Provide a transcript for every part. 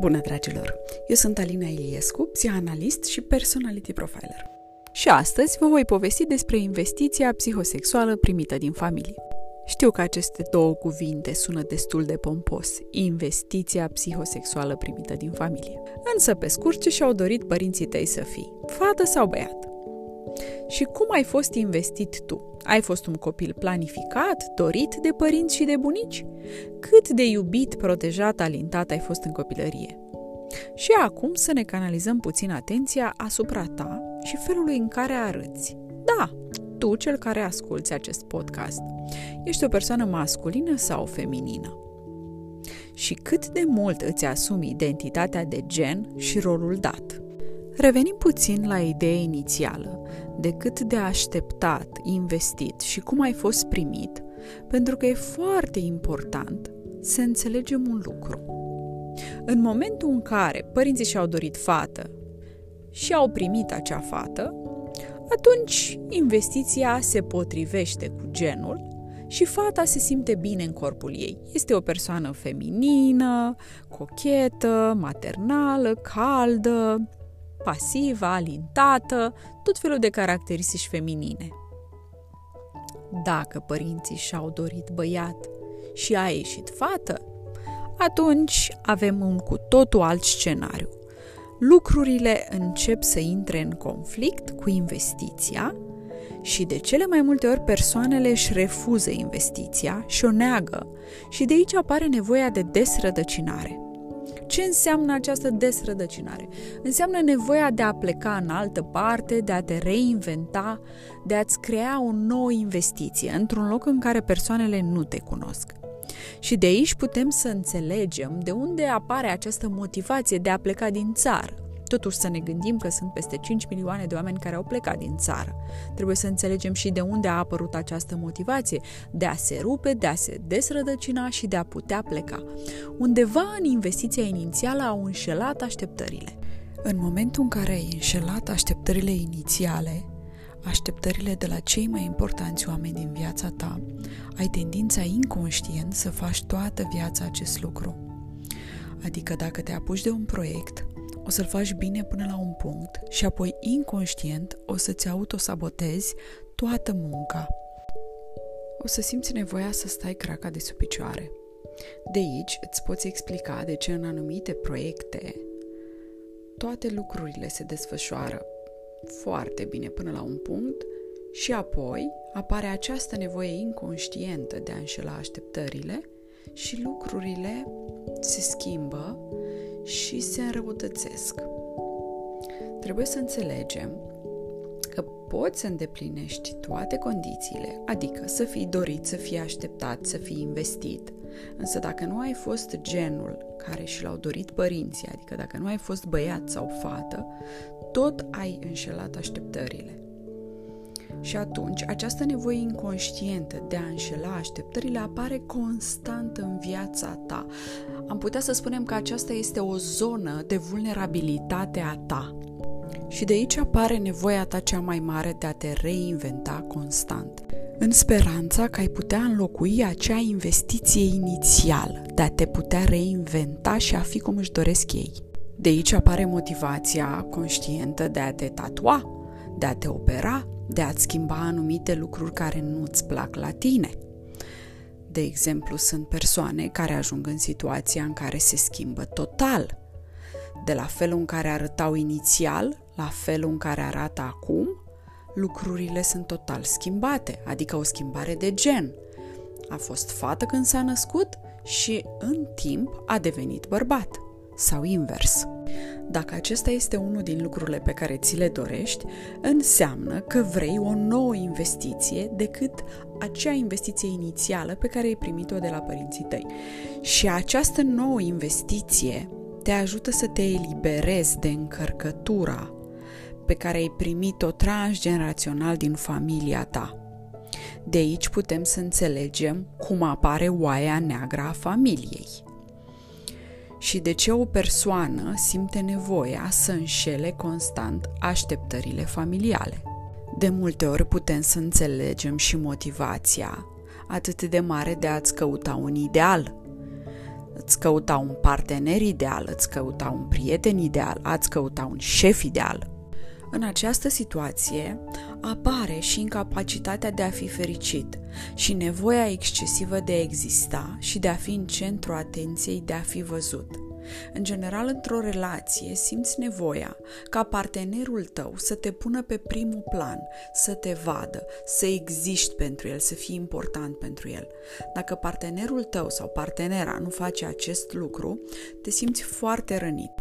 Bună, dragilor! Eu sunt Alina Iliescu, psihanalist și personality profiler. Și astăzi vă voi povesti despre investiția psihosexuală primită din familie. Știu că aceste două cuvinte sună destul de pompos, investiția psihosexuală primită din familie. Însă, pe scurt, ce și-au dorit părinții tăi să fii? Fată sau băiat? Și cum ai fost investit tu? Ai fost un copil planificat, dorit de părinți și de bunici? Cât de iubit, protejat, alintat ai fost în copilărie? Și acum să ne canalizăm puțin atenția asupra ta și felului în care arăți. Da, tu, cel care asculți acest podcast, ești o persoană masculină sau feminină? Și cât de mult îți asumi identitatea de gen și rolul dat? Revenim puțin la ideea inițială, de cât de așteptat, investit și cum ai fost primit, pentru că e foarte important să înțelegem un lucru. În momentul în care părinții și-au dorit fată și au primit acea fată, atunci investiția se potrivește cu genul și fata se simte bine în corpul ei. Este o persoană feminină, cochetă, maternală, caldă, pasivă, alintată, tot felul de caracteristici feminine. Dacă părinții și-au dorit băiat și a ieșit fată, atunci avem un cu totul alt scenariu. Lucrurile încep să intre în conflict cu investiția și de cele mai multe ori persoanele își refuză investiția și o neagă și de aici apare nevoia de desrădăcinare. Ce înseamnă această desrădăcinare? Înseamnă nevoia de a pleca în altă parte, de a te reinventa, de a-ți crea o nouă investiție într-un loc în care persoanele nu te cunosc. Și de aici putem să înțelegem de unde apare această motivație de a pleca din țară. Totuși să ne gândim că sunt peste 5 milioane de oameni care au plecat din țară. Trebuie să înțelegem și de unde a apărut această motivație, de a se rupe, de a se desrădăcina și de a putea pleca. Undeva în investiția inițială au înșelat așteptările. În momentul în care ai înșelat așteptările inițiale, așteptările de la cei mai importanți oameni din viața ta, ai tendința inconștient să faci toată viața acest lucru. Adică dacă te apuci de un proiect, o să-l faci bine până la un punct și apoi inconștient o să-ți autosabotezi toată munca. O să simți nevoia să stai craca de sub picioare. De aici îți poți explica de ce în anumite proiecte toate lucrurile se desfășoară foarte bine până la un punct și apoi apare această nevoie inconștientă de a înșela așteptările și lucrurile se schimbă și se înrăutățesc. Trebuie să înțelegem că poți să îndeplinești toate condițiile, adică să fii dorit, să fii așteptat, să fii investit, însă dacă nu ai fost genul care și l-au dorit părinții, adică dacă nu ai fost băiat sau fată, tot ai înșelat așteptările. Și atunci, această nevoie inconștientă de a înșela așteptările apare constant în viața ta. Am putea să spunem că aceasta este o zonă de vulnerabilitate a ta. Și de aici apare nevoia ta cea mai mare de a te reinventa constant, în speranța că ai putea înlocui acea investiție inițială, de a te putea reinventa și a fi cum își doresc ei. De aici apare motivația conștientă de a te tatua, de a te opera, de a-ți schimba anumite lucruri care nu-ți plac la tine. De exemplu, sunt persoane care ajung în situația în care se schimbă total. De la felul în care arătau inițial, la felul în care arată acum, lucrurile sunt total schimbate, adică o schimbare de gen. A fost fată când s-a născut și în timp a devenit bărbat sau invers. Dacă acesta este unul din lucrurile pe care ți le dorești, înseamnă că vrei o nouă investiție decât acea investiție inițială pe care ai primit-o de la părinții tăi. Și această nouă investiție te ajută să te eliberezi de încărcătura pe care ai primit-o transgenerațional din familia ta. De aici putem să înțelegem cum apare oaia neagră a familiei și de ce o persoană simte nevoia să înșele constant așteptările familiale. De multe ori putem să înțelegem și motivația atât de mare de a-ți căuta un ideal. îți căuta un partener ideal, îți căuta un prieten ideal, ați căuta un șef ideal. În această situație apare și incapacitatea de a fi fericit și nevoia excesivă de a exista și de a fi în centru atenției, de a fi văzut. În general, într-o relație, simți nevoia ca partenerul tău să te pună pe primul plan, să te vadă, să existi pentru el, să fii important pentru el. Dacă partenerul tău sau partenera nu face acest lucru, te simți foarte rănit.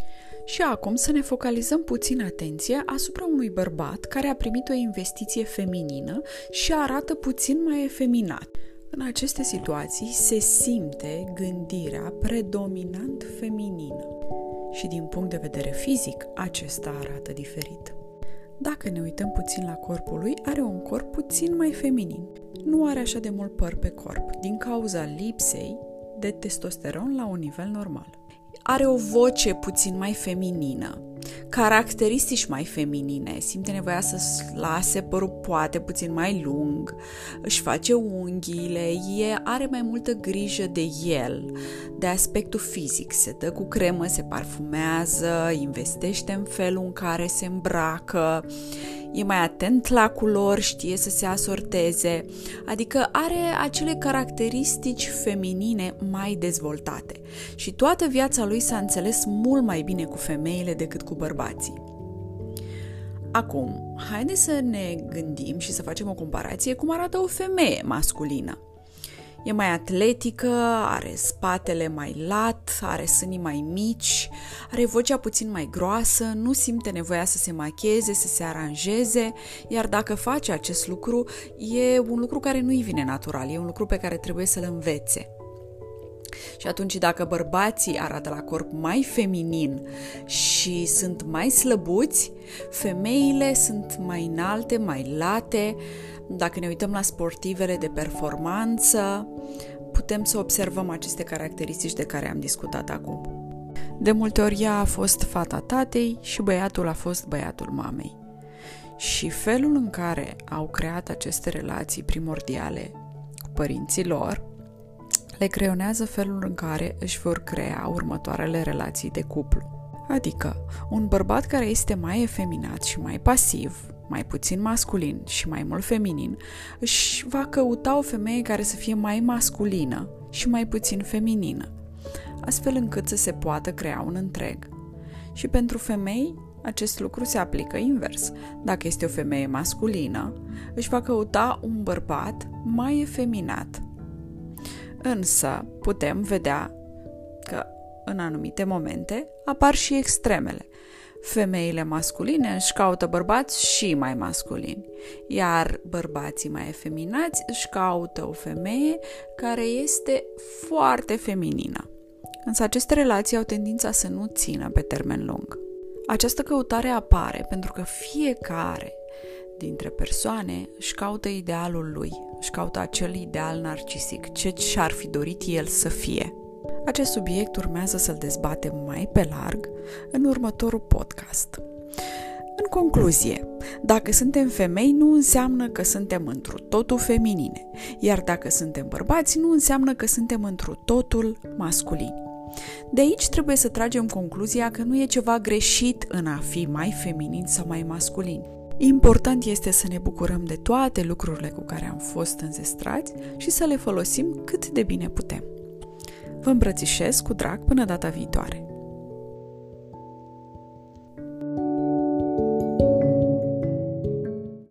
Și acum să ne focalizăm puțin atenție asupra unui bărbat care a primit o investiție feminină și arată puțin mai efeminat. În aceste situații se simte gândirea predominant feminină și din punct de vedere fizic acesta arată diferit. Dacă ne uităm puțin la corpul lui, are un corp puțin mai feminin. Nu are așa de mult păr pe corp, din cauza lipsei de testosteron la un nivel normal. Are o voce puțin mai feminină, caracteristici mai feminine, simte nevoia să lase părul poate puțin mai lung, își face unghiile, e, are mai multă grijă de el, de aspectul fizic, se dă cu cremă, se parfumează, investește în felul în care se îmbracă, e mai atent la culori, știe să se asorteze, adică are acele caracteristici feminine mai dezvoltate. Și toată viața lui s-a înțeles mult mai bine cu femeile decât cu bărbații. Acum, haideți să ne gândim și să facem o comparație cum arată o femeie masculină. E mai atletică, are spatele mai lat, are sânii mai mici, are vocea puțin mai groasă, nu simte nevoia să se macheze, să se aranjeze, iar dacă face acest lucru, e un lucru care nu-i vine natural, e un lucru pe care trebuie să-l învețe. Și atunci dacă bărbații arată la corp mai feminin și sunt mai slăbuți, femeile sunt mai înalte, mai late, dacă ne uităm la sportivele de performanță, putem să observăm aceste caracteristici de care am discutat acum. De multe ori ea a fost fata tatei și băiatul a fost băiatul mamei. Și felul în care au creat aceste relații primordiale cu părinții lor le creionează felul în care își vor crea următoarele relații de cuplu. Adică, un bărbat care este mai efeminat și mai pasiv, mai puțin masculin și mai mult feminin, își va căuta o femeie care să fie mai masculină și mai puțin feminină, astfel încât să se poată crea un întreg. Și pentru femei, acest lucru se aplică invers. Dacă este o femeie masculină, își va căuta un bărbat mai efeminat. Însă, putem vedea că în anumite momente apar și extremele. Femeile masculine își caută bărbați și mai masculini, iar bărbații mai efeminați își caută o femeie care este foarte feminină. Însă aceste relații au tendința să nu țină pe termen lung. Această căutare apare pentru că fiecare dintre persoane își caută idealul lui, își caută acel ideal narcisic, ce și-ar fi dorit el să fie. Acest subiect urmează să-l dezbatem mai pe larg în următorul podcast. În concluzie, dacă suntem femei, nu înseamnă că suntem întru totul feminine, iar dacă suntem bărbați, nu înseamnă că suntem întru totul masculini. De aici trebuie să tragem concluzia că nu e ceva greșit în a fi mai feminin sau mai masculin. Important este să ne bucurăm de toate lucrurile cu care am fost înzestrați și să le folosim cât de bine putem. Vă îmbrățișez cu drag până data viitoare!